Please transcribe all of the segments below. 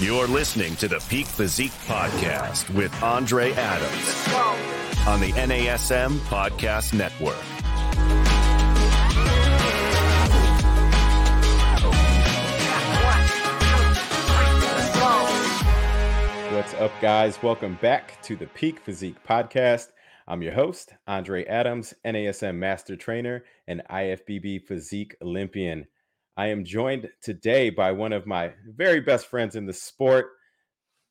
You're listening to the Peak Physique Podcast with Andre Adams on the NASM Podcast Network. What's up, guys? Welcome back to the Peak Physique Podcast. I'm your host, Andre Adams, NASM Master Trainer and IFBB Physique Olympian. I am joined today by one of my very best friends in the sport.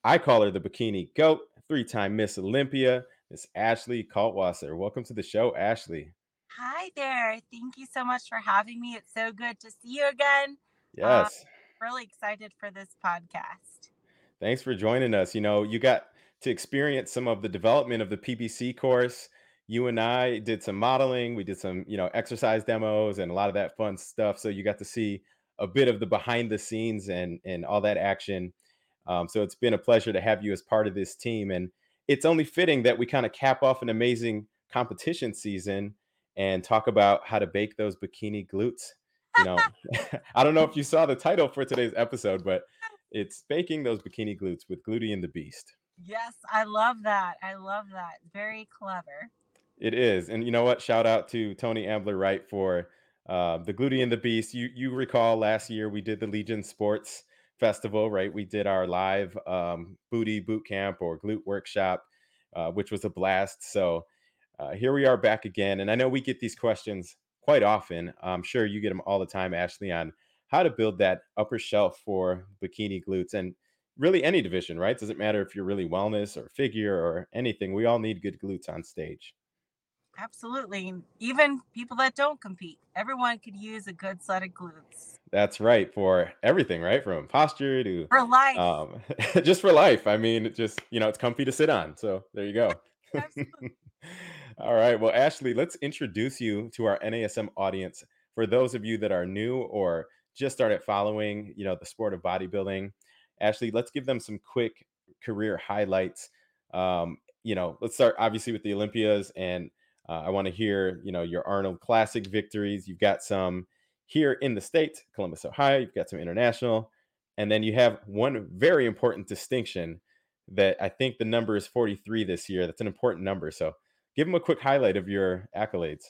I call her the Bikini Goat, three time Miss Olympia, Miss Ashley Kaltwasser. Welcome to the show, Ashley. Hi there. Thank you so much for having me. It's so good to see you again. Yes. Um, really excited for this podcast. Thanks for joining us. You know, you got to experience some of the development of the PBC course you and I did some modeling. We did some, you know, exercise demos and a lot of that fun stuff. So you got to see a bit of the behind the scenes and and all that action. Um, so it's been a pleasure to have you as part of this team, and it's only fitting that we kind of cap off an amazing competition season and talk about how to bake those bikini glutes. You know, I don't know if you saw the title for today's episode, but it's baking those bikini glutes with Gluty and the Beast. Yes, I love that. I love that. Very clever. It is, and you know what? Shout out to Tony Ambler Wright for uh, the Gluty and the Beast. You you recall last year we did the Legion Sports Festival, right? We did our live um, booty boot camp or glute workshop, uh, which was a blast. So uh, here we are back again, and I know we get these questions quite often. I'm sure you get them all the time, Ashley, on how to build that upper shelf for bikini glutes and really any division, right? Doesn't matter if you're really wellness or figure or anything. We all need good glutes on stage. Absolutely. Even people that don't compete, everyone could use a good set of glutes. That's right for everything, right? From posture to for life. Um, just for life. I mean, just you know, it's comfy to sit on. So there you go. All right. Well, Ashley, let's introduce you to our NASM audience. For those of you that are new or just started following, you know, the sport of bodybuilding, Ashley, let's give them some quick career highlights. Um, you know, let's start obviously with the Olympias and uh, I want to hear, you know, your Arnold Classic victories. You've got some here in the state, Columbus, Ohio. You've got some international, and then you have one very important distinction that I think the number is 43 this year. That's an important number. So, give them a quick highlight of your accolades.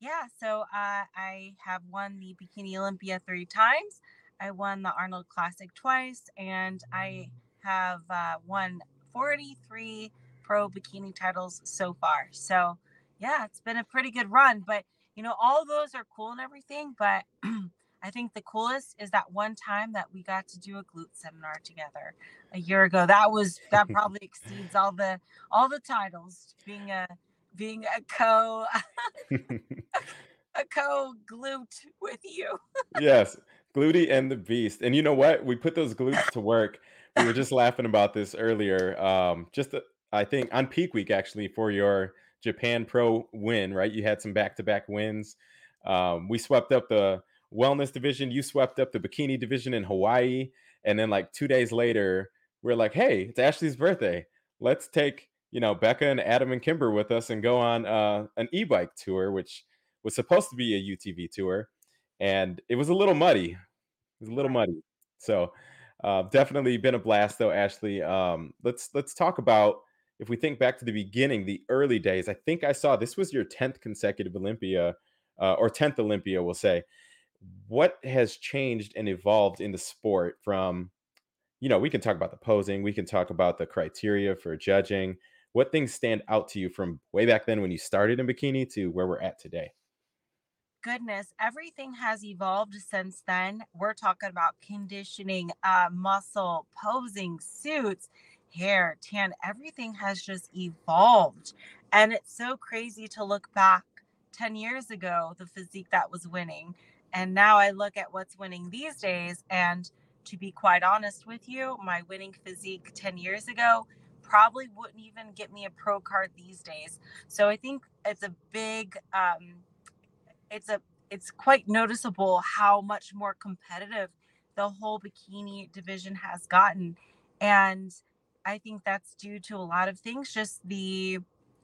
Yeah, so uh, I have won the Bikini Olympia three times. I won the Arnold Classic twice, and I have uh, won 43 pro bikini titles so far. So yeah, it's been a pretty good run. But you know, all those are cool and everything. But I think the coolest is that one time that we got to do a glute seminar together a year ago. That was that probably exceeds all the all the titles. Being a being a co a co glute with you. yes, Gluty and the Beast. And you know what? We put those glutes to work. We were just laughing about this earlier. Um, just uh, I think on peak week actually for your Japan Pro win, right? You had some back to back wins. Um, we swept up the wellness division. You swept up the bikini division in Hawaii. And then, like, two days later, we're like, hey, it's Ashley's birthday. Let's take, you know, Becca and Adam and Kimber with us and go on uh, an e bike tour, which was supposed to be a UTV tour. And it was a little muddy. It was a little muddy. So, uh, definitely been a blast, though, Ashley. Um, let's let's talk about if we think back to the beginning, the early days, I think I saw this was your 10th consecutive Olympia uh, or 10th Olympia, we'll say. What has changed and evolved in the sport from, you know, we can talk about the posing, we can talk about the criteria for judging. What things stand out to you from way back then when you started in bikini to where we're at today? goodness, everything has evolved since then. We're talking about conditioning, uh, muscle, posing, suits hair, tan, everything has just evolved. And it's so crazy to look back 10 years ago, the physique that was winning. And now I look at what's winning these days. And to be quite honest with you, my winning physique 10 years ago probably wouldn't even get me a pro card these days. So I think it's a big, um, it's a, it's quite noticeable how much more competitive the whole bikini division has gotten. And I think that's due to a lot of things, just the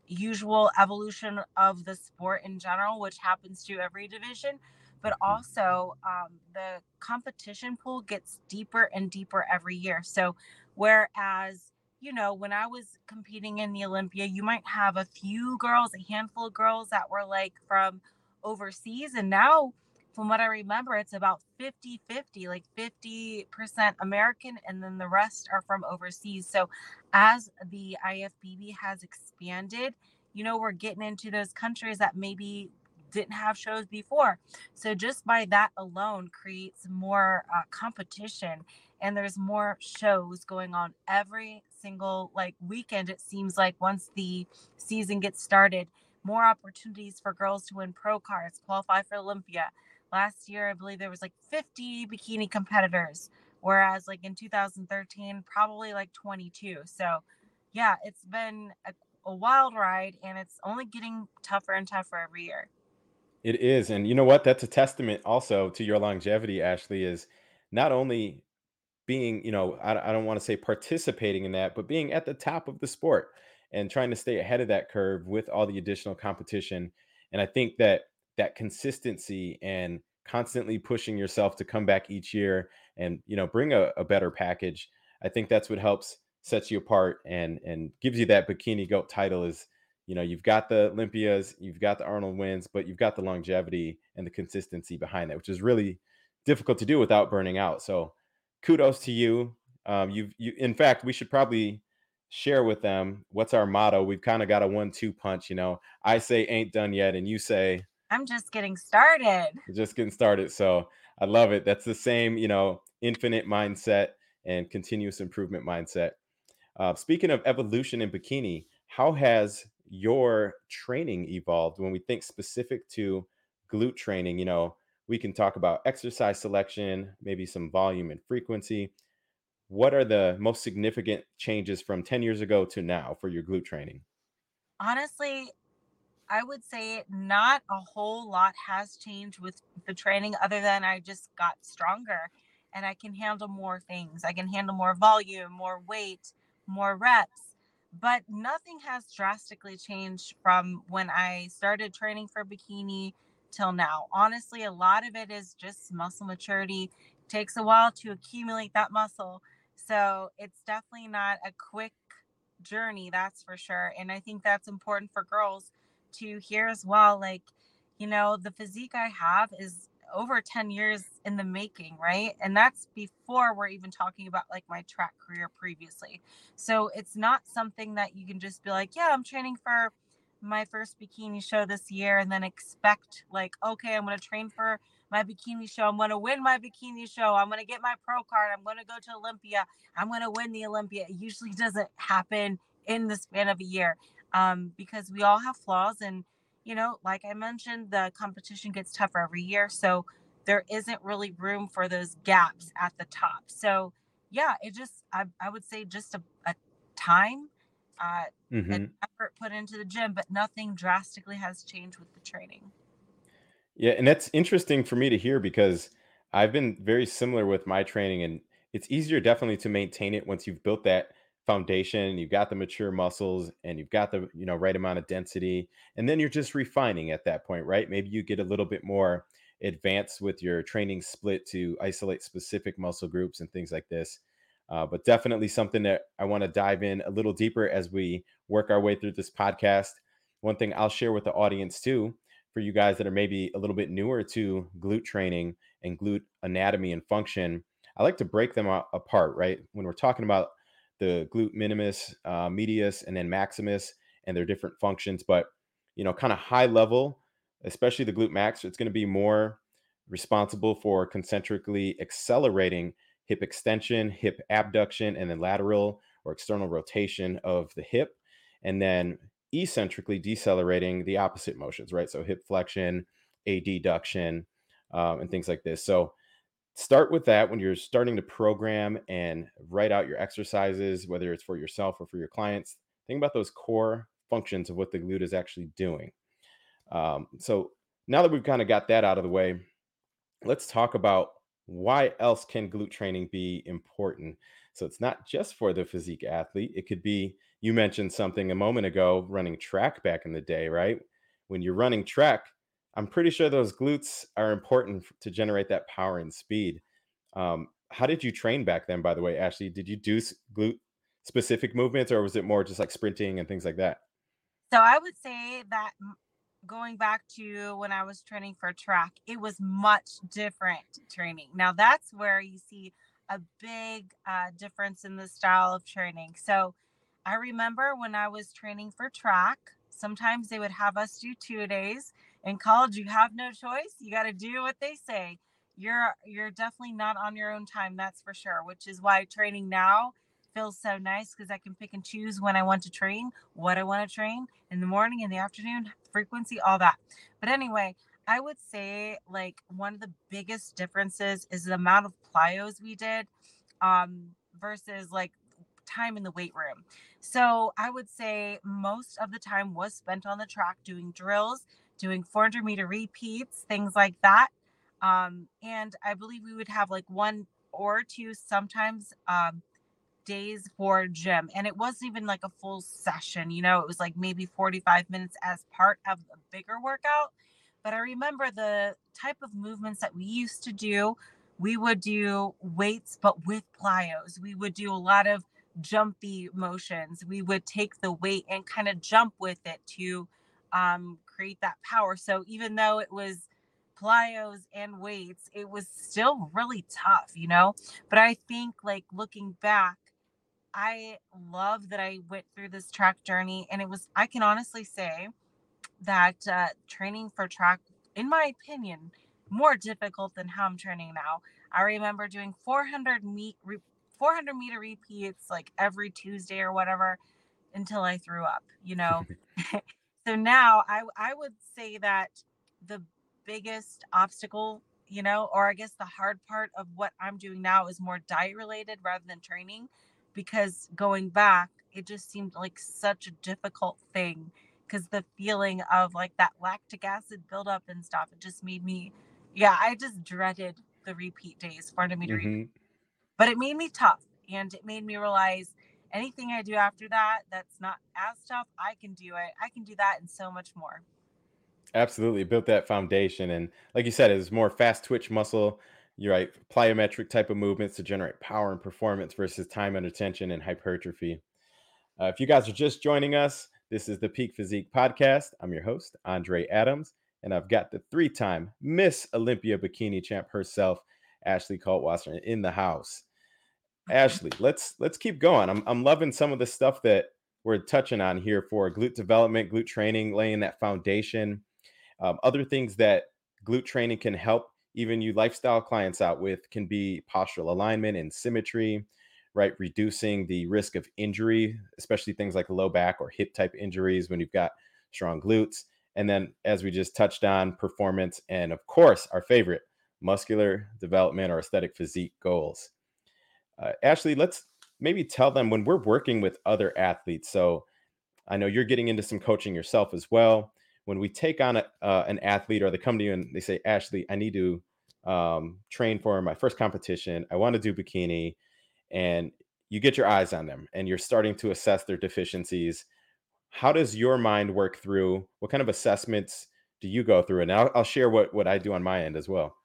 usual evolution of the sport in general, which happens to every division. but also um, the competition pool gets deeper and deeper every year. So, whereas you know, when I was competing in the Olympia, you might have a few girls, a handful of girls that were like from overseas. And now, from what I remember, it's about 50 50, like 50% American, and then the rest are from overseas. So, as the IFBB has expanded, you know, we're getting into those countries that maybe didn't have shows before. So just by that alone creates more uh, competition and there's more shows going on every single like weekend it seems like once the season gets started more opportunities for girls to win pro cards qualify for olympia last year i believe there was like 50 bikini competitors whereas like in 2013 probably like 22 so yeah it's been a, a wild ride and it's only getting tougher and tougher every year it is. And you know what? That's a testament also to your longevity, Ashley, is not only being, you know, I, I don't want to say participating in that, but being at the top of the sport and trying to stay ahead of that curve with all the additional competition. And I think that that consistency and constantly pushing yourself to come back each year and, you know, bring a, a better package. I think that's what helps sets you apart and and gives you that bikini goat title is you know, you've got the Olympias, you've got the Arnold wins, but you've got the longevity and the consistency behind that, which is really difficult to do without burning out. So, kudos to you. Um, you've, you, in fact, we should probably share with them what's our motto. We've kind of got a one-two punch. You know, I say ain't done yet, and you say I'm just getting started. Just getting started. So I love it. That's the same, you know, infinite mindset and continuous improvement mindset. Uh, speaking of evolution in bikini, how has your training evolved when we think specific to glute training you know we can talk about exercise selection maybe some volume and frequency what are the most significant changes from 10 years ago to now for your glute training honestly i would say not a whole lot has changed with the training other than i just got stronger and i can handle more things i can handle more volume more weight more reps but nothing has drastically changed from when I started training for bikini till now. Honestly, a lot of it is just muscle maturity. It takes a while to accumulate that muscle. So it's definitely not a quick journey, that's for sure. And I think that's important for girls to hear as well. Like, you know, the physique I have is over 10 years in the making, right? And that's before we're even talking about like my track career previously. So it's not something that you can just be like, yeah, I'm training for my first bikini show this year and then expect like, okay, I'm going to train for my bikini show. I'm going to win my bikini show. I'm going to get my pro card. I'm going to go to Olympia. I'm going to win the Olympia. It usually doesn't happen in the span of a year um, because we all have flaws and you know, like I mentioned, the competition gets tougher every year. So there isn't really room for those gaps at the top. So yeah, it just, I, I would say just a, a time, uh, mm-hmm. an effort put into the gym, but nothing drastically has changed with the training. Yeah. And that's interesting for me to hear because I've been very similar with my training and it's easier definitely to maintain it once you've built that foundation you've got the mature muscles and you've got the you know right amount of density and then you're just refining at that point right? Maybe you get a little bit more advanced with your training split to isolate specific muscle groups and things like this uh, but definitely something that i want to dive in a little deeper as we work our way through this podcast. One thing i'll share with the audience too for you guys that are maybe a little bit newer to glute training and glute anatomy and function i like to break them apart right? When we're talking about the glute minimus, uh, medius, and then maximus, and their different functions. But you know, kind of high level, especially the glute max, it's going to be more responsible for concentrically accelerating hip extension, hip abduction, and then lateral or external rotation of the hip, and then eccentrically decelerating the opposite motions, right? So hip flexion, adduction, um, and things like this. So start with that when you're starting to program and write out your exercises, whether it's for yourself or for your clients. Think about those core functions of what the glute is actually doing. Um, so now that we've kind of got that out of the way, let's talk about why else can glute training be important. So it's not just for the physique athlete. It could be you mentioned something a moment ago running track back in the day, right? When you're running track, I'm pretty sure those glutes are important to generate that power and speed. Um, how did you train back then, by the way, Ashley? Did you do glute specific movements or was it more just like sprinting and things like that? So I would say that going back to when I was training for track, it was much different training. Now that's where you see a big uh, difference in the style of training. So I remember when I was training for track, sometimes they would have us do two days. In college, you have no choice. You got to do what they say. You're you're definitely not on your own time, that's for sure. Which is why training now feels so nice because I can pick and choose when I want to train, what I want to train in the morning, in the afternoon, frequency, all that. But anyway, I would say like one of the biggest differences is the amount of plyos we did um, versus like time in the weight room. So I would say most of the time was spent on the track doing drills, doing 400 meter repeats, things like that. Um, and I believe we would have like one or two sometimes um, days for gym. And it wasn't even like a full session you know it was like maybe 45 minutes as part of a bigger workout. But i remember the type of movements that we used to do we would do weights but with plyos. We would do a lot of jumpy motions. We would take the weight and kind of jump with it to um, create that power so even though it was plyos and weights it was still really tough you know but i think like looking back I love that I went through this track journey. And it was, I can honestly say that uh, training for track, in my opinion, more difficult than how I'm training now. I remember doing 400 meet, 400 meter repeats like every Tuesday or whatever until I threw up, you know? so now I, I would say that the biggest obstacle, you know, or I guess the hard part of what I'm doing now is more diet related rather than training because going back, it just seemed like such a difficult thing because the feeling of like that lactic acid buildup and stuff, it just made me, yeah, I just dreaded the repeat days, pardon me to mm-hmm. repeat. But it made me tough and it made me realize anything I do after that that's not as tough, I can do it. I can do that and so much more. Absolutely. Built that foundation. And like you said, it's more fast twitch muscle you're right, plyometric type of movements to generate power and performance versus time under tension and hypertrophy. Uh, if you guys are just joining us, this is the Peak Physique podcast. I'm your host, Andre Adams, and I've got the three time Miss Olympia bikini champ herself, Ashley Kaltwasser, in the house. Ashley, let's let's keep going. I'm I'm loving some of the stuff that we're touching on here for glute development, glute training, laying that foundation. Um, other things that glute training can help even you lifestyle clients out with can be postural alignment and symmetry, right? Reducing the risk of injury, especially things like low back or hip type injuries when you've got strong glutes. And then, as we just touched on, performance and, of course, our favorite, muscular development or aesthetic physique goals. Uh, Ashley, let's maybe tell them when we're working with other athletes. So, I know you're getting into some coaching yourself as well when we take on a, uh, an athlete or they come to you and they say, Ashley, I need to um, train for my first competition. I want to do bikini. And you get your eyes on them and you're starting to assess their deficiencies. How does your mind work through? What kind of assessments do you go through? And I'll, I'll share what, what I do on my end as well.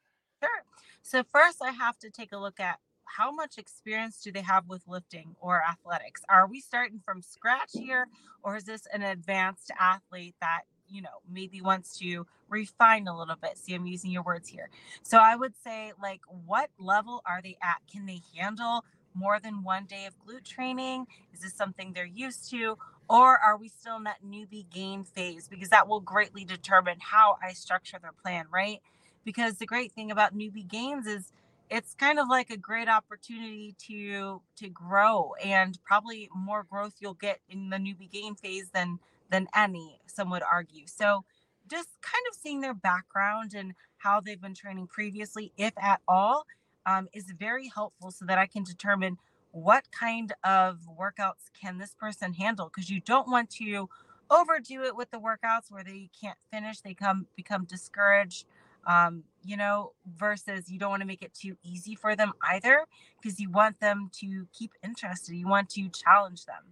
Sure. So, first, I have to take a look at how much experience do they have with lifting or athletics? Are we starting from scratch here, or is this an advanced athlete that you know, maybe wants to refine a little bit. See, I'm using your words here. So I would say, like, what level are they at? Can they handle more than one day of glute training? Is this something they're used to? Or are we still in that newbie gain phase? Because that will greatly determine how I structure their plan, right? Because the great thing about newbie gains is it's kind of like a great opportunity to to grow and probably more growth you'll get in the newbie gain phase than than any, some would argue. So just kind of seeing their background and how they've been training previously, if at all, um, is very helpful so that I can determine what kind of workouts can this person handle because you don't want to overdo it with the workouts where they can't finish they come become discouraged um, you know versus you don't want to make it too easy for them either because you want them to keep interested you want to challenge them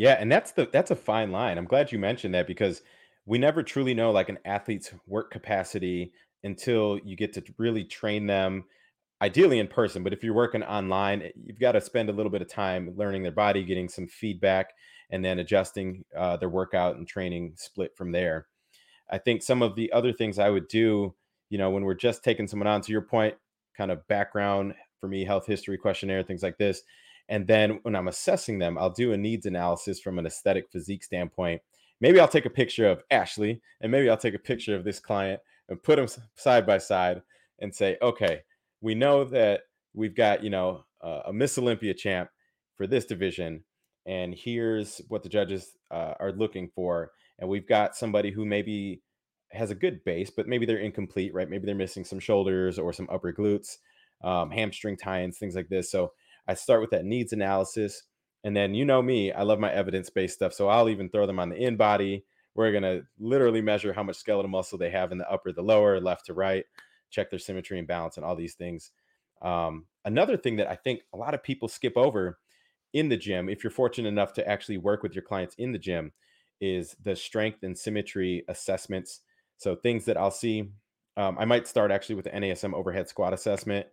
yeah, and that's the that's a fine line. I'm glad you mentioned that because we never truly know like an athlete's work capacity until you get to really train them ideally in person but if you're working online eh, you've got to spend a little bit of time learning their body getting some feedback and then adjusting uh, their workout and training split from there i think some of the other things i would do you know when we're just taking someone on to your point kind of background for me health history questionnaire things like this and then when i'm assessing them i'll do a needs analysis from an aesthetic physique standpoint. Maybe i'll take a picture of ashley and maybe i'll take a picture of this client and put them side by side and say okay we know that we've got you know uh, a Miss Olympia champ for this division, and here's what the judges uh, are looking for, and we've got somebody who maybe has a good base, but maybe they're incomplete, right? Maybe they're missing some shoulders or some upper glutes, um, hamstring tie-ins, things like this. So I start with that needs analysis, and then you know me, I love my evidence-based stuff, so I'll even throw them on the InBody. We're gonna literally measure how much skeletal muscle they have in the upper, the lower, left to right check their symmetry and balance and all these things. Um, another thing that I think a lot of people skip over in the gym, if you're fortunate enough to actually work with your clients in the gym, is the strength and symmetry assessments. So things that I'll see, um, I might start actually with the NASM overhead squat assessment.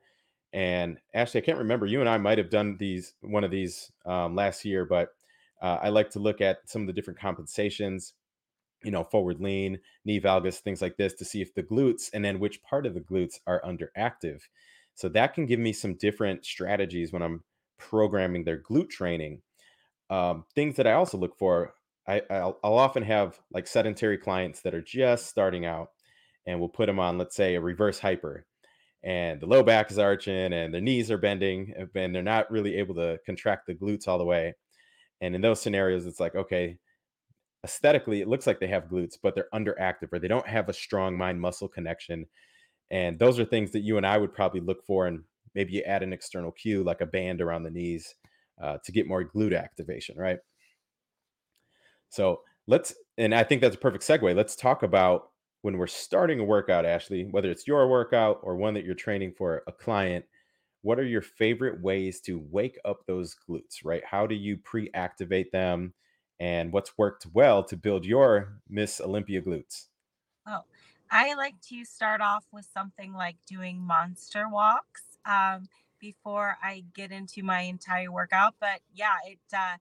And actually, I can't remember. You and I might have done these one of these um, last year, but uh, I like to look at some of the different compensations you know, forward lean, knee valgus, things like this to see if the glutes and then which part of the glutes are underactive. So that can give me some different strategies when I'm programming their glute training. Um, things that I also look for, I, I'll, I'll often have like sedentary clients that are just starting out and we'll put them on, let's say, a reverse hyper and the low back is arching and their knees are bending and they're not really able to contract the glutes all the way. And in those scenarios, it's like, okay, aesthetically it looks like they have glutes but they're underactive or they don't have a strong mind muscle connection and those are things that you and i would probably look for and maybe you add an external cue like a band around the knees uh, to get more glute activation right so let's and i think that's a perfect segue let's talk about when we're starting a workout ashley whether it's your workout or one that you're training for a client what are your favorite ways to wake up those glutes right how do you pre-activate them and what's worked well to build your Miss Olympia glutes? Oh, I like to start off with something like doing monster walks um, before I get into my entire workout. But yeah, it uh,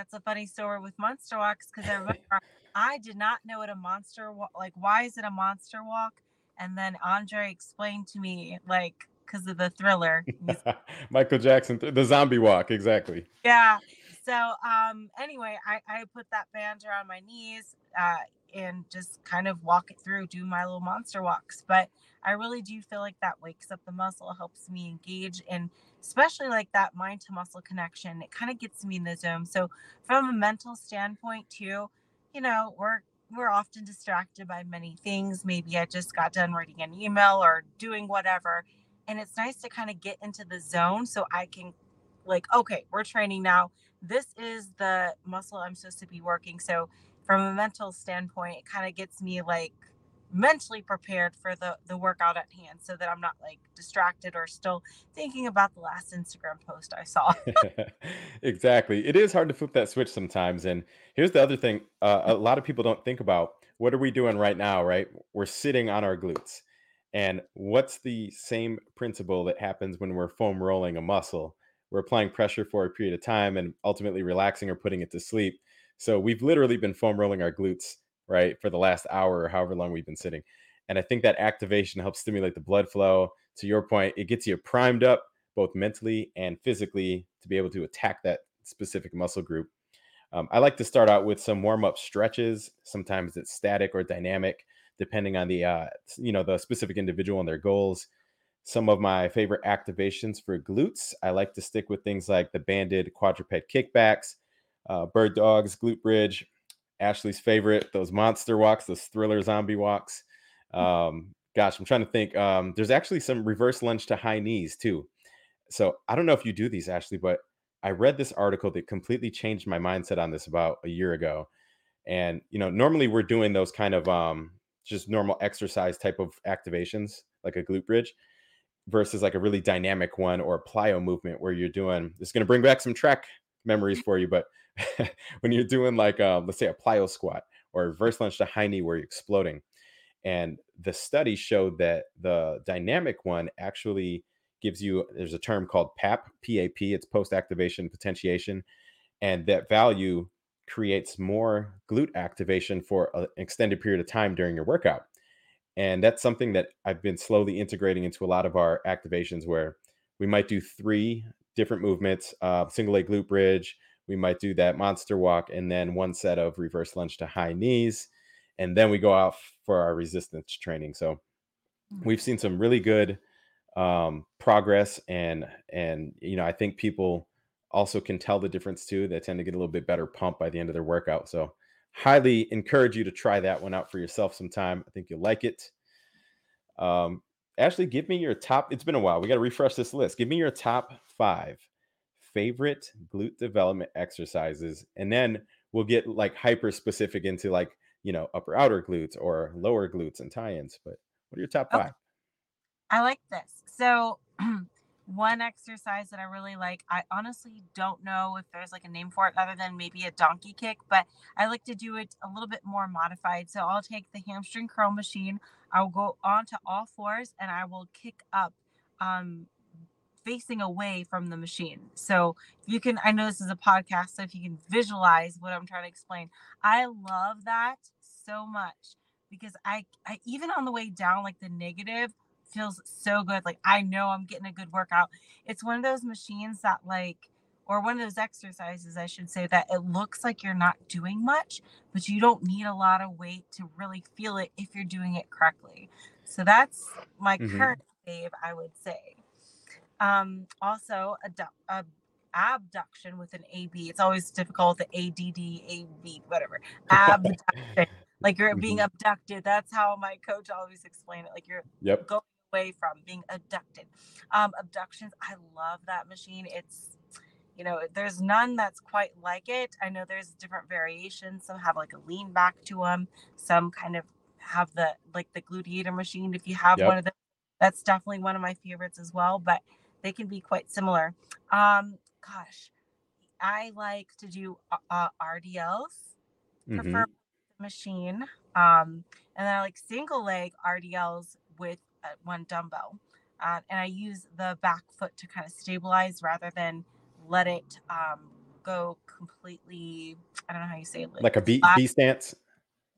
that's a funny story with monster walks because I remember I did not know what a monster walk like. Why is it a monster walk? And then Andre explained to me like because of the thriller. Michael Jackson, the zombie walk, exactly. Yeah, so um anyway i i put that band around my knees uh and just kind of walk it through do my little monster walks but i really do feel like that wakes up the muscle helps me engage and especially like that mind to muscle connection it kind of gets me in the zone so from a mental standpoint too you know we're we're often distracted by many things maybe i just got done writing an email or doing whatever and it's nice to kind of get into the zone so i can like okay we're training now this is the muscle I'm supposed to be working. So from a mental standpoint, it kind of gets me like mentally prepared for the the workout at hand so that I'm not like distracted or still thinking about the last Instagram post I saw. exactly. It is hard to flip that switch sometimes and here's the other thing uh, a lot of people don't think about what are we doing right now, right? We're sitting on our glutes. And what's the same principle that happens when we're foam rolling a muscle? we're applying pressure for a period of time and ultimately relaxing or putting it to sleep. So we've literally been foam rolling our glutes, right, for the last hour or however long we've been sitting. And I think that activation helps stimulate the blood flow. To your point, it gets you primed up both mentally and physically to be able to attack that specific muscle group. Um, I like to start out with some warm up stretches. Sometimes it's static or dynamic, depending on the uh, you know the specific individual and their goals some of my favorite activations for glutes. I like to stick with things like the banded quadruped kickbacks, uh, bird dogs, glute bridge, Ashley's favorite, those monster walks, those thriller zombie walks. Mm. Um, gosh, I'm trying to think. Um, there's actually some reverse lunge to high knees too. So I don't know if you do these, Ashley, but I read this article that completely changed my mindset on this about a year ago. And you know, normally we're doing those kind of um, just normal exercise type of activations, like a glute bridge versus like a really dynamic one or a plyo movement where you're doing it's going to bring back some track memories for you but when you're doing like um, let's say a plyo squat or a reverse lunge to high knee where you're exploding. And the study showed that the dynamic one actually gives you there's a term called PAP, PAP, it's post activation potentiation, and that value creates more glute activation for an extended period of time during your workout. And that's something that I've been slowly integrating into a lot of our activations where we might do three different movements, uh, single leg glute bridge, we might do that monster walk and then one set of reverse lunge to high knees. And then we go out for our resistance training. So hmm. we've seen some really good um, progress and and you know I think people also can tell the difference too. They tend to get a little bit better pump by the end of their workout. So highly encourage you to try that one out for yourself sometime. I think you'll like it. Um, Ashley, give me your top. It's been a while. We got to refresh this list. Give me your top five favorite glute development exercises, and then we'll get like hyper specific into like you know upper outer glutes or lower glutes and tie-ins. But what are your top five? I like this. So one exercise that I really like, I honestly don't know if there's like a name for it other than maybe a donkey kick, but I like to do it a little bit more modified. So I'll take the hamstring curl machine, I'll go onto all fours and I will kick up um facing away from the machine. So you can, I know this is a podcast, so if you can visualize what I'm trying to explain, I love that so much because I, I even on the way down, like the negative, feels so good. Like I know I'm getting a good workout. It's one of those machines that like or one of those exercises I should say that it looks like you're not doing much, but you don't need a lot of weight to really feel it if you're doing it correctly. So that's my mm-hmm. current fave, I would say. Um, also a, a abduction with an AB. It's always difficult, the ADD, AB, whatever. Abduction. like you're being mm-hmm. abducted. That's how my coach always explained it. Like you're yep. going away from being abducted. Um, abductions, I love that machine. It's you know, there's none that's quite like it. I know there's different variations. Some have like a lean back to them. Some kind of have the like the gluteator machine. If you have yep. one of them, that's definitely one of my favorites as well. But they can be quite similar. Um, gosh, I like to do uh, uh RDLs. Mm-hmm. Prefer machine. Um, and then I like single leg RDLs with one dumbbell. Uh, and I use the back foot to kind of stabilize rather than let it um, go completely. I don't know how you say it. Like, like a B, B stance?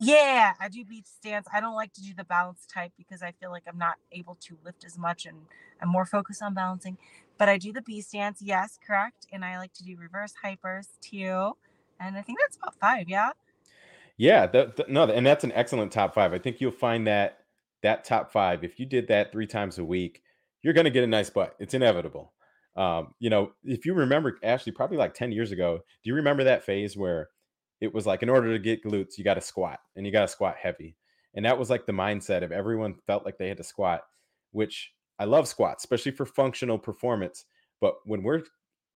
Yeah, I do B stance. I don't like to do the balance type because I feel like I'm not able to lift as much and I'm more focused on balancing. But I do the B stance, yes, correct. And I like to do reverse hypers too. And I think that's about five, yeah. Yeah, the, the, no, and that's an excellent top five. I think you'll find that that top five, if you did that three times a week, you're going to get a nice butt. It's inevitable. Um, you know, if you remember, Ashley, probably like 10 years ago, do you remember that phase where it was like, in order to get glutes, you got to squat and you got to squat heavy? And that was like the mindset of everyone felt like they had to squat, which I love squats, especially for functional performance. But when we're,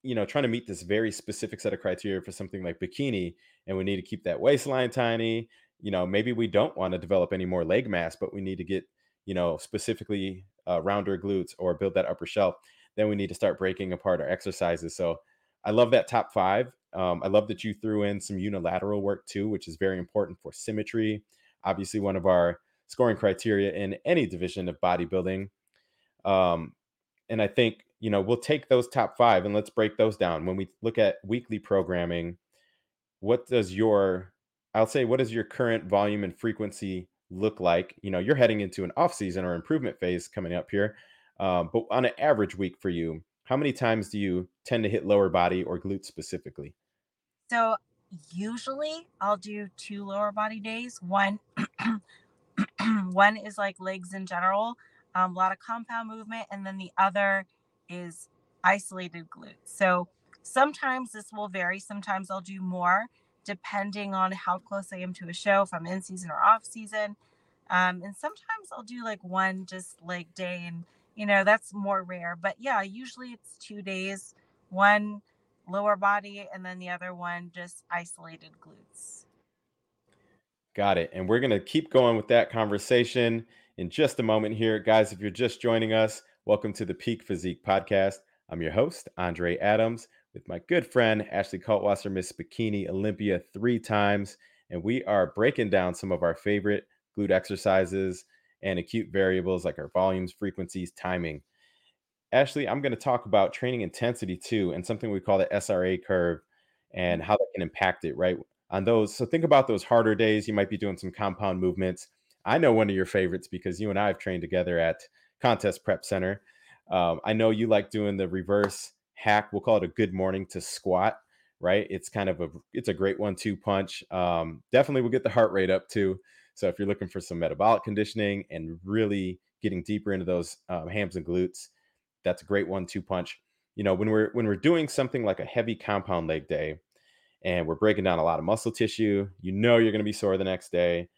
you know, trying to meet this very specific set of criteria for something like bikini, and we need to keep that waistline tiny, you know, maybe we don't want to develop any more leg mass, but we need to get, you know, specifically uh, rounder glutes or build that upper shelf. Then we need to start breaking apart our exercises. So I love that top five. Um, I love that you threw in some unilateral work too, which is very important for symmetry. Obviously, one of our scoring criteria in any division of bodybuilding. Um, and I think, you know, we'll take those top five and let's break those down. When we look at weekly programming, what does your I'll say, what does your current volume and frequency look like? You know, you're heading into an off season or improvement phase coming up here. Um, but on an average week for you, how many times do you tend to hit lower body or glutes specifically? So usually I'll do two lower body days. One, one is like legs in general, um, a lot of compound movement, and then the other is isolated glutes. So sometimes this will vary. Sometimes I'll do more depending on how close I am to a show, if I'm in season or off season. Um, and sometimes I'll do like one just leg day, and you know, that's more rare. But yeah, usually it's two days, one lower body, and then the other one just isolated glutes. Got it. And we're going to keep going with that conversation in just a moment here. Guys, if you're just joining us, welcome to the Peak Physique Podcast. I'm your host, Andre Adams with my good friend Ashley Kaltwasser, Miss Bikini Olympia three times. and we are breaking down some of our favorite glute exercises and acute variables like our volumes, frequencies, timing. Ashley, I'm going to talk about training intensity too, and something we call the SRA curve and how that can impact it, right? On those, so think about those harder days. You might be doing some compound movements. I know one of your favorites because you and I have trained together at Contest Prep Center. Um, I know you like doing the reverse hack. We'll call it a good morning to squat, right? It's kind of a it's a great one-two punch. Um, definitely will get the heart rate up too. So if you're looking for some metabolic conditioning and really getting deeper into those um, hams and glutes, that's a great one-two punch. You know, when we're when we're doing something like a heavy compound leg day, and we're breaking down a lot of muscle tissue, you know you're going to be sore the next day.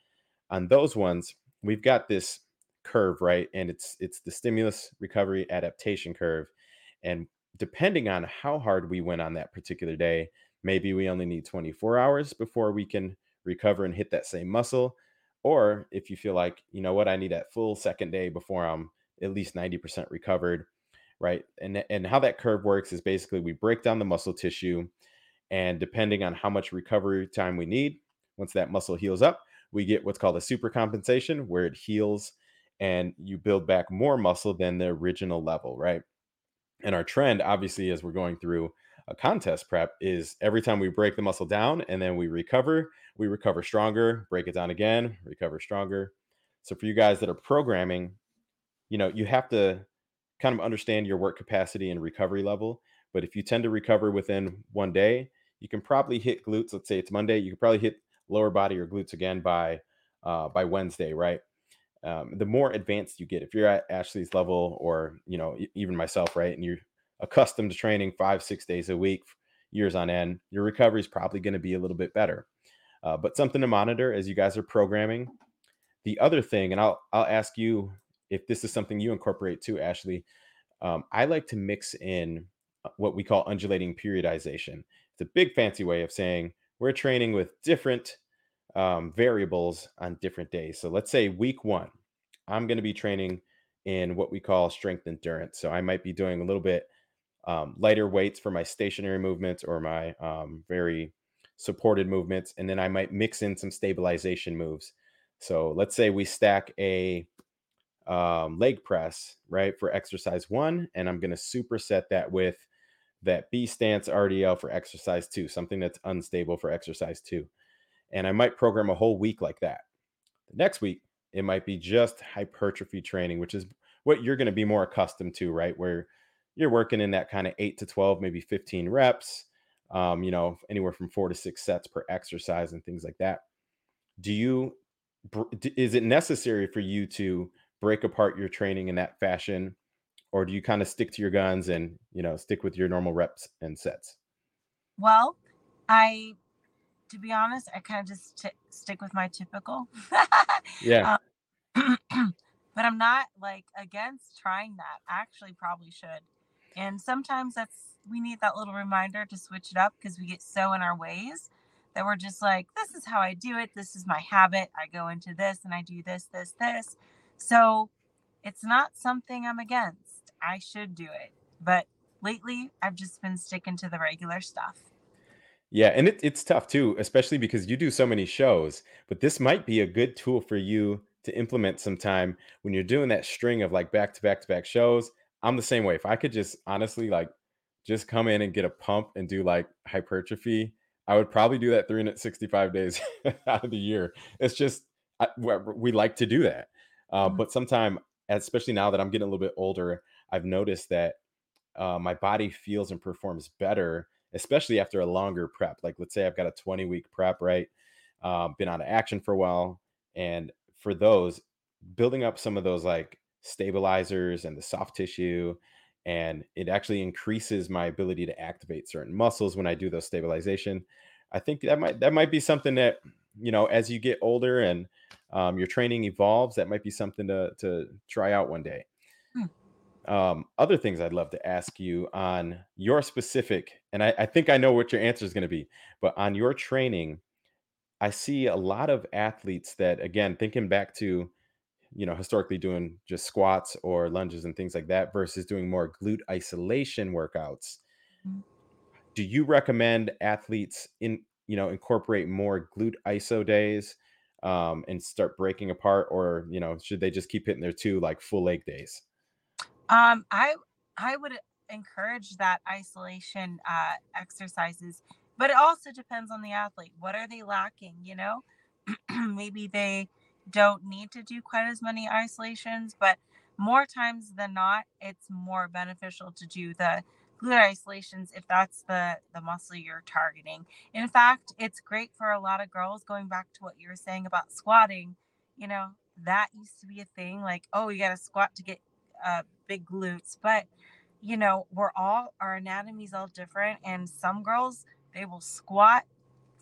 On those ones, we've got this curve, right? And it's it's the stimulus recovery adaptation curve. And depending on how hard we went on that particular day, maybe we only need 24 hours before we can recover and hit that same muscle. Or if you feel like, you know what, I need that full second day before I'm at least 90% recovered, right? And and how that curve works is basically we break down the muscle tissue and depending on how much recovery time we need, once that muscle heals up, we get what's called a super compensation where it heals and you build back more muscle than the original level, right? And our trend, obviously, as we're going through a contest prep, is every time we break the muscle down and then we recover, we recover stronger, break it down again, recover stronger. So for you guys that are programming, you know, you have to kind of understand your work capacity and recovery level. But if you tend to recover within one day, you can probably hit glutes. Let's say it's Monday, you can probably hit lower body or glutes again by uh, by Wednesday, right? um, the more advanced you get if you're at ashley's level or you know even myself right and you're accustomed to training five six days a week years on end your recovery is probably going to be a little bit better uh, but something to monitor as you guys are programming the other thing and i'll i'll ask you if this is something you incorporate too ashley um, i like to mix in uh, what we call undulating periodization it's a big fancy way of saying we're training with different um, variables on different days. So let's say week one, I'm going to be training in what we call strength endurance. So I might be doing a little bit um, lighter weights for my stationary movements or my um, very supported movements. And then I might mix in some stabilization moves. So let's say we stack a um, leg press, right, for exercise one, and I'm going to superset that with that B stance RDL for exercise two, something that's unstable for exercise two and I might program a whole week like that. The next week, it might be just hypertrophy training, which is what you're going to be more accustomed to, right? Where you're working in that kind of eight to 12, maybe 15 reps, um, you know, anywhere from four to six sets per exercise and things like that. Do you, is it necessary for you to break apart your training in that fashion? Or do you kind of stick to your guns and, you know, stick with your normal reps and sets? Well, I to be honest, I kind of just t- stick with my typical. yeah. Um, but I'm not like against trying that. I actually probably should. And sometimes that's we need that little reminder to switch it up because we get so in our ways that we're just like, this is how I do it. This is my habit. I go into this and I do this, this, this. So it's not something I'm against. I should do it. But lately, I've just been sticking to the regular stuff. Yeah, and it, it's tough too, especially because you do so many shows. But this might be a good tool for you to implement sometime when you're doing that string of like back to back to back shows. I'm the same way. If I could just honestly like just come in and get a pump and do like hypertrophy, I would probably do that 365 days out of the year. It's just I, we like to do that. Uh, mm-hmm. But sometime, especially now that I'm getting a little bit older, I've noticed that uh, my body feels and performs better especially after a longer prep. Like let's say I've got a 20 week prep, right? Um, been out of action for a while. And for those, building up some of those like stabilizers and the soft tissue, and it actually increases my ability to activate certain muscles when I do those stabilization. I think that might that might be something that you know as you get older and um, your training evolves, that might be something to to try out one day. Hmm um, other things I'd love to ask you on your specific, and I, I think I know what your answer is going to be, but on your training, I see a lot of athletes that, again, thinking back to, you know, historically doing just squats or lunges and things like that versus doing more glute isolation workouts. Mm-hmm. Do you recommend athletes in you know, incorporate more glute iso days um, and start breaking apart, or you know, should they just keep hitting their two like full leg days? Um, I I would encourage that isolation uh, exercises, but it also depends on the athlete. What are they lacking? You know, maybe they don't need to do quite as many isolations, but more times than not, it's more beneficial to do the glute isolations if that's the the muscle you're targeting. In fact, it's great for a lot of girls going back to what you were saying about squatting, you know, that used to be a thing like, oh, you got to squat to get uh, big glutes, but you know, we're all our anatomy's all different and some girls they will squat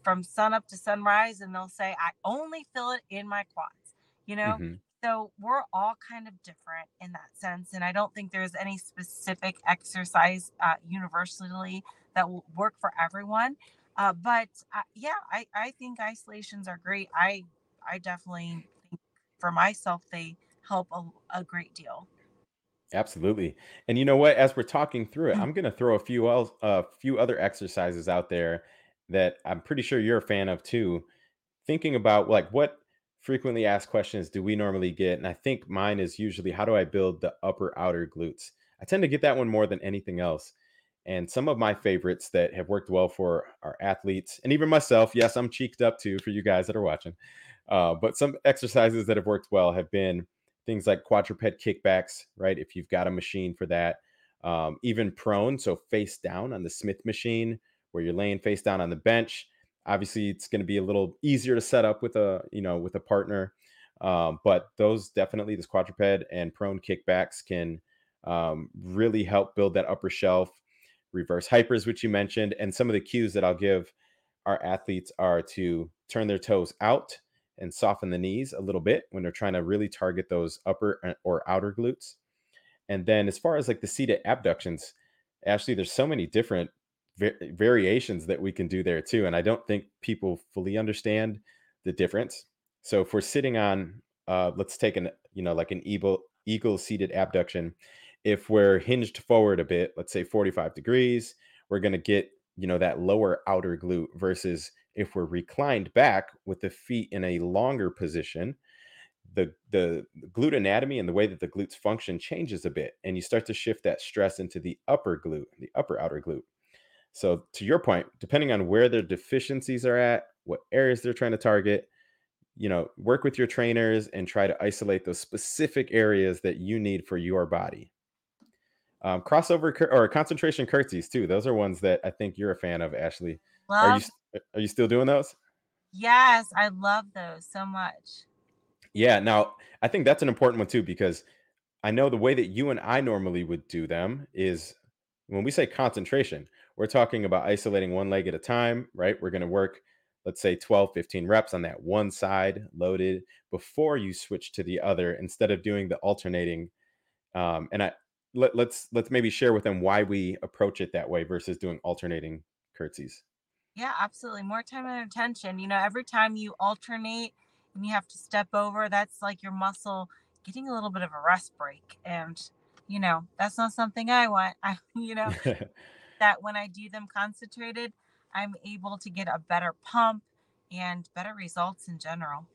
from sun up to sunrise and they'll say I only feel it in my quads, you know? hmm So we're all kind of different in that sense. And I don't think there's any specific exercise uh, universally that will work for everyone. Uh, but uh, yeah, I, I think isolations are great. I I definitely think for myself they help a, a great deal. Absolutely. And you know what? As we're talking through it, Mm. I'm going to throw a few else, a few other exercises out there that I'm pretty sure you're a fan of too. Thinking about like what frequently asked questions do we normally get? And I think mine is usually how do I build the upper outer glutes? I tend to get that one more than anything else. And some of my favorites that have worked well for our athletes and even myself, yes, I'm cheeked up too for you guys that are watching. Uh, but some exercises that have worked well have been things like quadruped kickbacks, right? If you've got a machine for that, um, even prone, so face down on the Smith machine, where you're laying face down on the bench. Obviously, it's going to be a little easier to set up with a you know with a partner, um, but those definitely this quadruped and prone kickbacks can um, really help build that upper shelf. Reverse hypers, which you mentioned, and some of the cues that I'll give our athletes are to turn their toes out and soften the knees a little bit when they're trying to really target those upper uh, or outer glutes. And then as far as like the seated abductions, Ashley, there's so many different va- variations that we can do there too. And I don't think people fully understand the difference. So if we're sitting on, uh, let's take an, you know, like an eagle, eagle seated abduction. If we're hinged forward a bit, let's say 45 degrees, we're going to get, you know, that lower outer glute versus if we're reclined back with the feet in a longer position, the the glute anatomy and the way that the glutes function changes a bit and you start to shift that stress into the upper glute the upper outer glute so to your point depending on where their deficiencies are at what areas they're trying to target you know work with your trainers and try to isolate those specific areas that you need for your body. Um, crossover cur- or concentration curtsies too those are ones that i think you're a fan of ashley. Are you are you still doing those? Yes, I love those so much. yeah now i think that's an important one too because I know the way that you and I normally would do them is when we say concentration, we're talking about isolating one leg at a time, right? We're going to work, let's say 12, 15 reps on that one side loaded before you switch to the other instead of doing the alternating. Um, and I let, let's let's maybe share with them why we approach it that way versus doing alternating curtsies. Yeah, absolutely. More time and attention. You know, every time you alternate and you have to step over, that's like your muscle getting a little bit of a rest break. And, you know, that's not something I want. I, you know, that when I do them concentrated, I'm able to get a better pump and better results in general.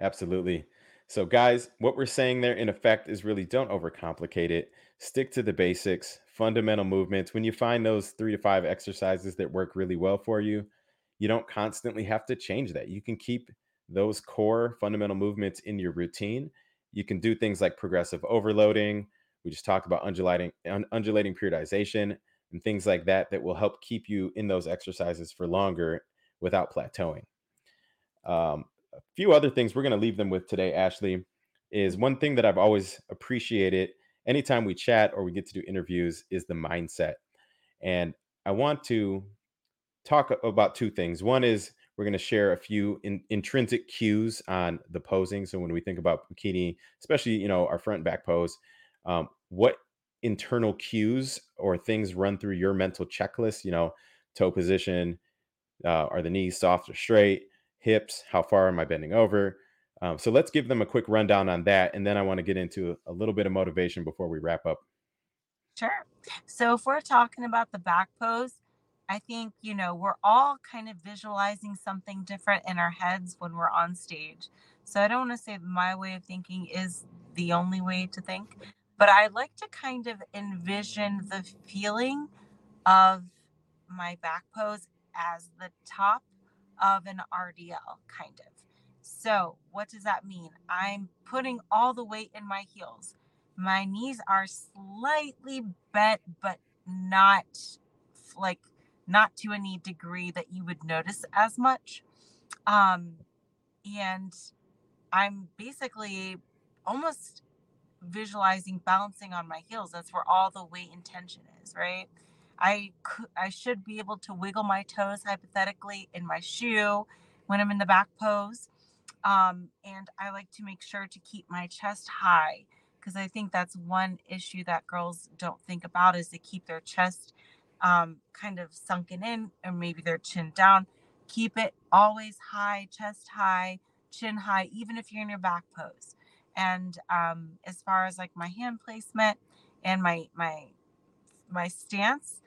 Absolutely. So, guys, what we're saying there in effect is really don't overcomplicate it. Stick to the basics, fundamental movements. When you find those three to five exercises that work really well for you, you don't constantly have to change that. You can keep those core fundamental movements in your routine. You can do things like progressive overloading. We just talked about undulating, un- undulating periodization and things like that that will help keep you in those exercises for longer without plateauing. Um, a few other things we're going to leave them with today, Ashley, is one thing that I've always appreciated anytime we chat or we get to do interviews is the mindset. And I want to talk about two things. One is we're going to share a few in, intrinsic cues on the posing. So when we think about bikini, especially you know our front and back pose, um, what internal cues or things run through your mental checklist? You know, toe position, uh, are the knees soft or straight? Hips, how far am I bending over? Um, so let's give them a quick rundown on that, and then I want to get into a little bit of motivation before we wrap up. Sure. So if we're talking about the back pose, I think, you know, we're all kind of visualizing something different in our heads when we're on stage. So I don't want to say my way of thinking is the only way to think, but I like to kind of envision the feeling of my back pose as the top of an RDL, kind of. So, what does that mean? I'm putting all the weight in my heels. My knees are slightly bent, but not like not to any degree that you would notice as much. Um, and I'm basically almost visualizing balancing on my heels. That's where all the weight and tension is, right? I could, I should be able to wiggle my toes hypothetically in my shoe when I'm in the back pose. Um, and I like to make sure to keep my chest high because I think that's one issue that girls don't think about is to keep their chest um, kind of sunken in or maybe their chin down. Keep it always high, chest high, chin high, even if you're in your back pose. And um, as far as like my hand placement and my my my stance,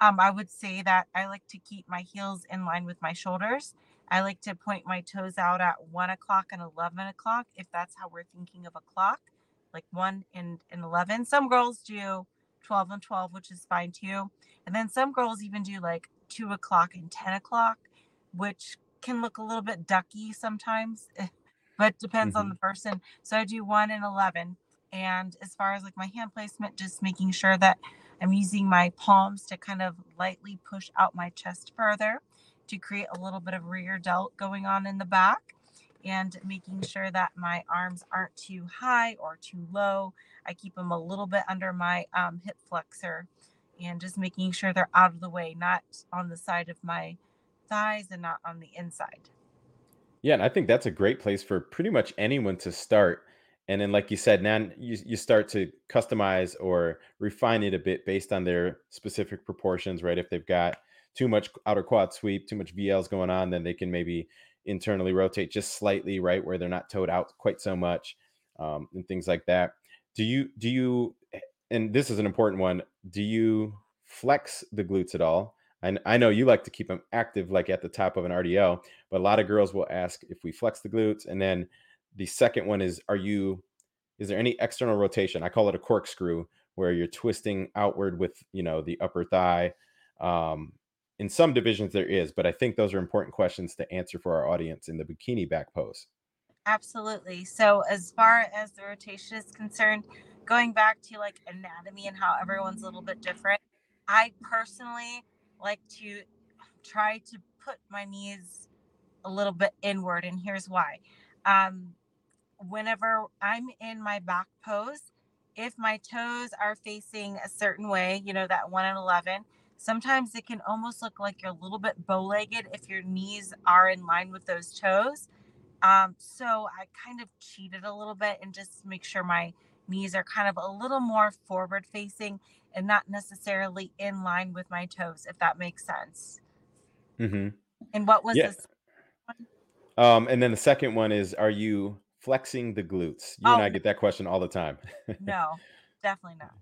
um, I would say that I like to keep my heels in line with my shoulders. I like to point my toes out at one o'clock and 11 o'clock, if that's how we're thinking of a clock, like one and, and 11. Some girls do 12 and 12, which is fine too. And then some girls even do like two o'clock and 10 o'clock, which can look a little bit ducky sometimes, but depends mm-hmm. on the person. So I do one and 11. And as far as like my hand placement, just making sure that I'm using my palms to kind of lightly push out my chest further to create a little bit of rear delt going on in the back and making sure that my arms aren't too high or too low. I keep them a little bit under my um, hip flexor and just making sure they're out of the way, not on the side of my thighs and not on the inside. Yeah, and I think that's a great place for pretty much anyone to start. And then, like you said, now you, you start to customize or refine it a bit based on their specific proportions, right? If they've got too much outer quad sweep, too much VLs going on, then they can maybe internally rotate just slightly, right, where they're not toed out quite so much, um, and things like that. Do you do you? Eh, and this is an important one. Do you flex the glutes at all? And I know you like to keep them active, like at the top of an RDL, but a lot of girls will ask if we flex the glutes. And then the second one is, are you? Is there any external rotation? I call it a corkscrew, where you're twisting outward with you know the upper thigh um, in some divisions there is, but I think those are important questions to answer for our audience in the bikini back pose. Absolutely. So as far as the rotation is concerned, going back to like anatomy and how everyone's a little bit different, I personally like to try to put my knees a little bit inward and here's why. Um whenever I'm in my back pose, if my toes are facing a certain way, you know that 1 and 11, Sometimes it can almost look like you're a little bit bow legged if your knees are in line with those toes. Um, so I kind of cheated a little bit and just make sure my knees are kind of a little more forward facing and not necessarily in line with my toes, if that makes sense. Mm-hmm. And what was yeah. this? Um, and then the second one is Are you flexing the glutes? You oh, and I get that question all the time. no, definitely not.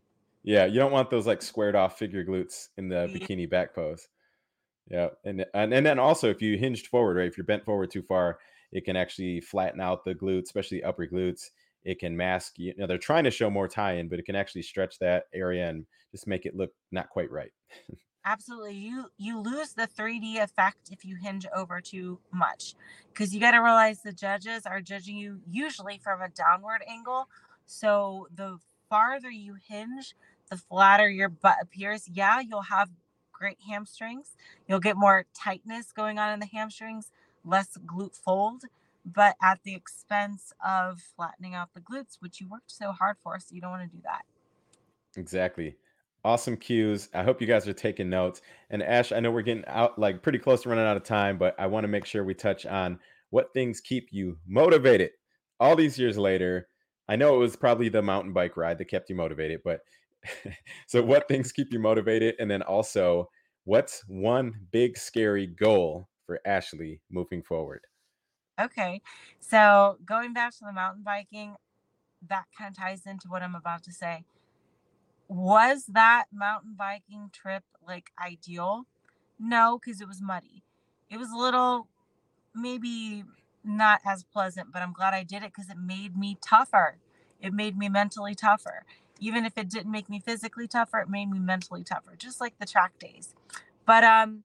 Yeah, you don't want those like squared off figure glutes in the bikini back pose. Yeah, and and and then also if you hinged forward, right? If you're bent forward too far, it can actually flatten out the glutes, especially upper glutes. It can mask. You know, they're trying to show more tie-in, but it can actually stretch that area and just make it look not quite right. Absolutely, you you lose the 3D effect if you hinge over too much, because you got to realize the judges are judging you usually from a downward angle. So the farther you hinge, the flatter your butt appears, yeah, you'll have great hamstrings. You'll get more tightness going on in the hamstrings, less glute fold, but at the expense of flattening out the glutes, which you worked so hard for. So you don't want to do that. Exactly. Awesome cues. I hope you guys are taking notes. And Ash, I know we're getting out like pretty close to running out of time, but I want to make sure we touch on what things keep you motivated all these years later. I know it was probably the mountain bike ride that kept you motivated, but so what things keep you motivated and then also what's one big scary goal for ashley moving forward okay so going back to the mountain biking that kind of ties into what i'm about to say was that mountain biking trip like ideal No, because it was muddy. It was a little, maybe not as pleasant, but I'm glad I did it because it made me tougher. It made me mentally tougher. Even if it didn't make me physically tougher, it made me mentally tougher, just like the track days. But um,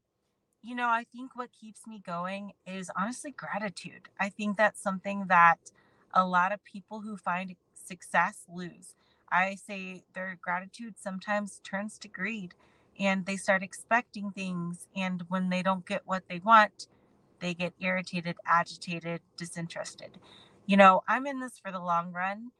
you know, I think what keeps me going is honestly gratitude. I think that's something that a lot of people who find success lose. I say their gratitude sometimes turns to greed and they start expecting things. And when they don't get what they want, they get irritated, agitated, disinterested. You know, I'm in this for the long run.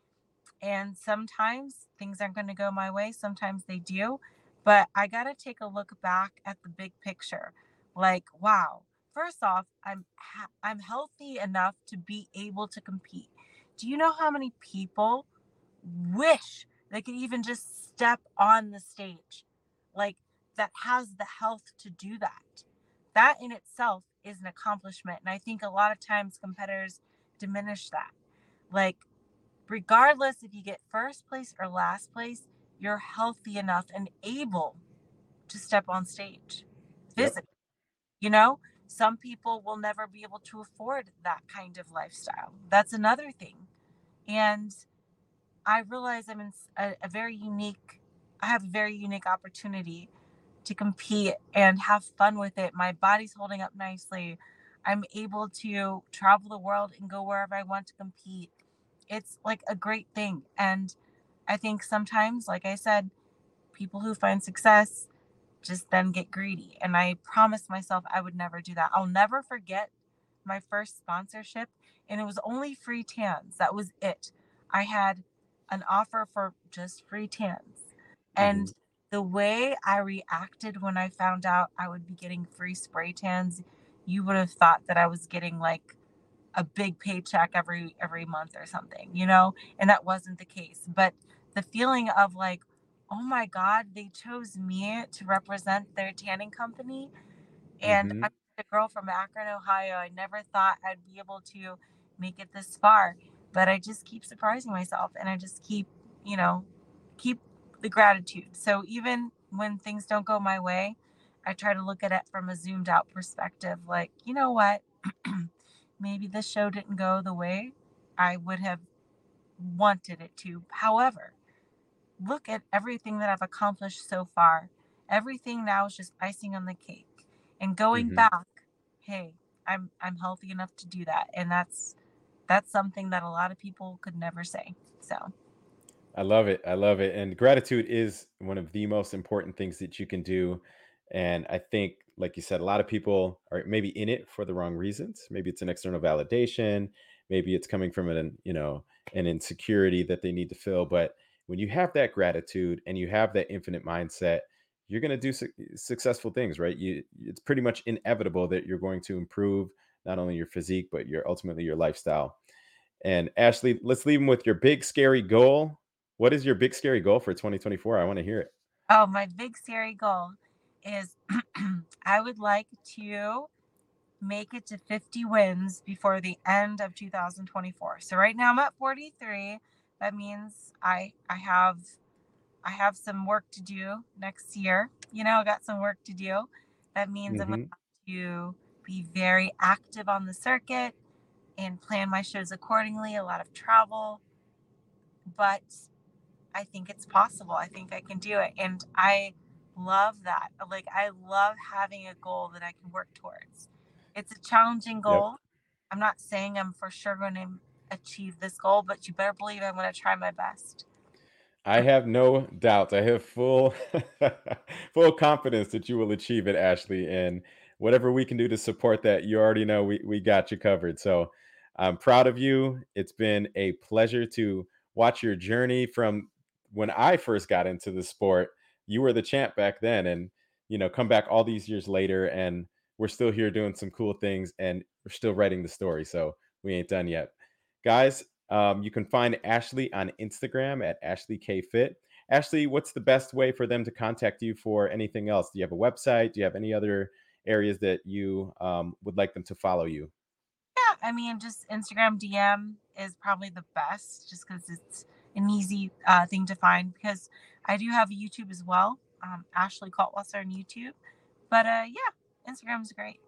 And sometimes things aren't going to go my way, sometimes they do. But I got to take a look back at the big picture. Like, wow, first off, I'm I'm healthy enough to be able to compete. Do you know how many people wish they could even just step on the stage? Like that has the health to do that. That in itself is an accomplishment and i think a lot of times competitors diminish that. Like regardless if you get first place or last place you're healthy enough and able to step on stage physically. You know some people will never be able to afford that kind of lifestyle that's another thing and I realize I'm in a, a very unique, I have a very unique opportunity to compete and have fun with it. My body's holding up nicely. I'm able to travel the world and go wherever I want to compete. It's like a great thing. And I think sometimes, like I said, people who find success just then get greedy. And I promised myself I would never do that. I'll never forget my first sponsorship, and it was only free tans. That was it. I had an offer for just free tans. And mm-hmm. the way I reacted when I found out I would be getting free spray tans, you would have thought that I was getting like a big paycheck every every month or something, you know? And that wasn't the case. But the feeling of like, oh my God, they chose me to represent their tanning company. And mm-hmm. I'm a girl from Akron, Ohio. I never thought I'd be able to make it this far but I just keep surprising myself and I just keep, you know, keep the gratitude. So even when things don't go my way, I try to look at it from a zoomed out perspective like, you know what? Maybe this show didn't go the way I would have wanted it to. However, look at everything that I've accomplished so far. Everything now is just icing on the cake. And going mm-hmm. back, hey, I'm I'm healthy enough to do that. And that's that's something that a lot of people could never say. So I love it. I love it. And gratitude is one of the most important things that you can do. And I think, like you said, a lot of people are maybe in it for the wrong reasons. Maybe it's an external validation. Maybe it's coming from an, you know, an insecurity that they need to fill. But when you have that gratitude and you have that infinite mindset, you're going to do su- eh, successful things, right? You, it's pretty much inevitable that you're going to improve not only your physique, but your ultimately your lifestyle. And Ashley, let's leave them with your big scary goal. What is your big scary goal for 2024? I want to hear it. Oh, my big scary goal is I would like to make it to 50 wins before the end of 2024. So right now I'm at 43. That means I I have I have some work to do next year. You know, I got some work to do. That means mm-hmm. I'm going to be very active on the circuit and plan my shows accordingly, a lot of travel. But I think it's possible. I think I can do it. And I love that. Like, I love having a goal that I can work towards. It's a challenging goal. Yep. I'm not saying I'm for sure going to achieve this goal, but you better believe I'm going to try my best. I have no doubt. I have full full confidence that you will achieve it, Ashley. And whatever we can do to support that, you already know we, we got you covered. So I'm proud of you. It's been a pleasure to watch your journey from when I first got into the sport. You were the champ back then, and you know, come back all these years later, and we're still here doing some cool things, and we're still writing the story. So we ain't done yet, guys. Um, you can find Ashley on Instagram at Ashley K Fit. Ashley, what's the best way for them to contact you for anything else? Do you have a website? Do you have any other areas that you um, would like them to follow you? Yeah, I mean, just Instagram DM is probably the best, just because it's an easy uh, thing to find. Because I do have YouTube as well, um, Ashley Kaltwasser on YouTube. But uh, yeah, Instagram's great.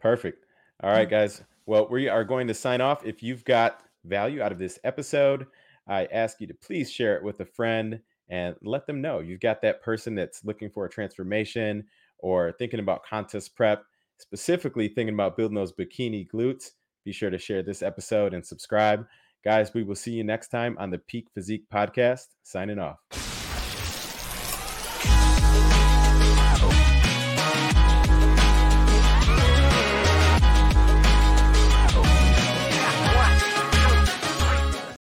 Perfect. All right, guys. Well, we are going to sign off. If you've got value out of this episode, I ask you to please share it with a friend and let them know you've got that person that's looking for a transformation or thinking about contest prep, specifically thinking about building those bikini glutes. Be sure to share this episode and subscribe. Guys, we will see you next time on the Peak Physique podcast. Signing off.